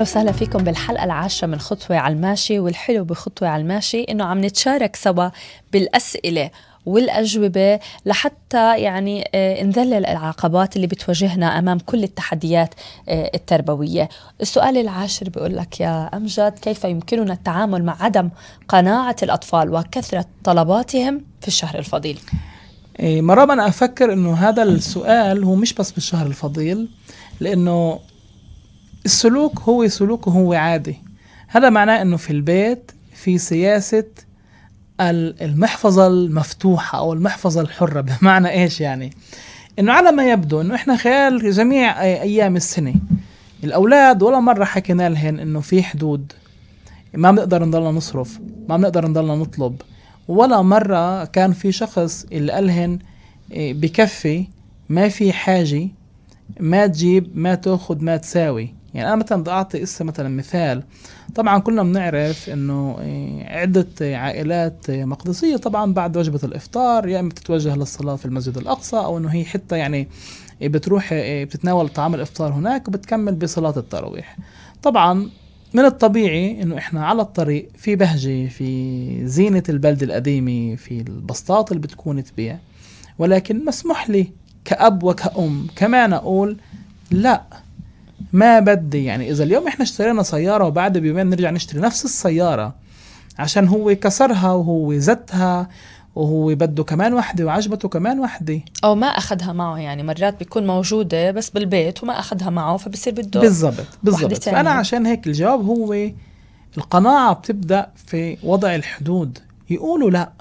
وسهلا فيكم بالحلقة العاشرة من خطوة على الماشي والحلو بخطوة على الماشي إنه عم نتشارك سوا بالأسئلة والأجوبة لحتى يعني آه، نذلل العقبات اللي بتواجهنا أمام كل التحديات آه، التربوية. السؤال العاشر بيقول لك يا أمجد كيف يمكننا التعامل مع عدم قناعة الأطفال وكثرة طلباتهم في الشهر الفضيل؟ إيه، مرة أنا أفكر إنه هذا السؤال هو مش بس بالشهر الفضيل لأنه السلوك هو سلوك هو عادي. هذا معناه إنه في البيت في سياسة المحفظة المفتوحة أو المحفظة الحرة بمعنى إيش يعني؟ إنه على ما يبدو إنه إحنا خلال جميع أيام السنة الأولاد ولا مرة حكينا لهم إنه في حدود. ما بنقدر نضلنا نصرف ما بنقدر نضلنا نطلب. ولا مرة كان في شخص اللي قالهن إيه، بكفي ما في حاجة ما تجيب ما تأخذ ما تساوي. يعني أنا مثلا بدي اعطي اسا مثلا مثال. طبعا كلنا بنعرف إنه عدة عائلات مقدسية طبعا بعد وجبة الإفطار يا إما بتتوجه للصلاة في المسجد الأقصى أو إنه هي حتى يعني بتروح بتتناول طعام الإفطار هناك وبتكمل بصلاة التراويح. طبعا من الطبيعي إنه إحنا على الطريق في بهجة في زينة البلده القديمة في البسطات اللي بتكون تبيع. ولكن مسموح لي كأب وكأم كمان أقول لا. ما بدي يعني إذا اليوم إحنا اشترينا سيارة وبعد بيومين نرجع نشتري نفس السيارة عشان هو كسرها وهو زتها وهو بده كمان وحدة وعجبته كمان وحدة. أو ما أخذها معه يعني مرات بيكون موجودة بس بالبيت وما أخذها معه فبصير بده بالضبط بالضبط. فأنا عشان هيك الجواب هو القناعة بتبدأ في وضع الحدود. يقولوا لا.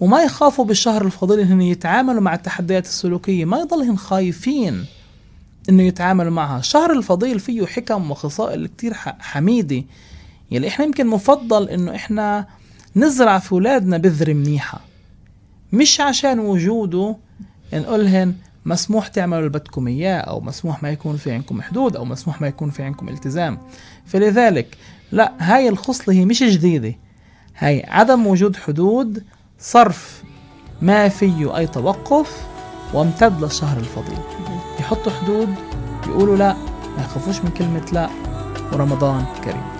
وما يخافوا بالشهر الفضيل انهم يتعاملوا مع التحديات السلوكية ما يضلهم خايفين. إنه يتعاملوا معها. الشهر الفضيل فيه حكم وخصائل كتير حميدة. يلي إحنا يمكن مفضل إنه إحنا نزرع في أولادنا بذرة منيحة. مش عشان وجوده نقولهن مسموح تعملوا اللي بدكم إياه أو مسموح ما يكون في عندكم حدود أو مسموح ما يكون في عندكم التزام. فلذلك لا هاي الخصلة هي مش جديدة. هاي عدم وجود حدود صرف ما فيه أي توقف وامتد للشهر الفضيل. يحطوا حدود يقولوا لا ما يخافوش من كلمة لا. ورمضان كريم.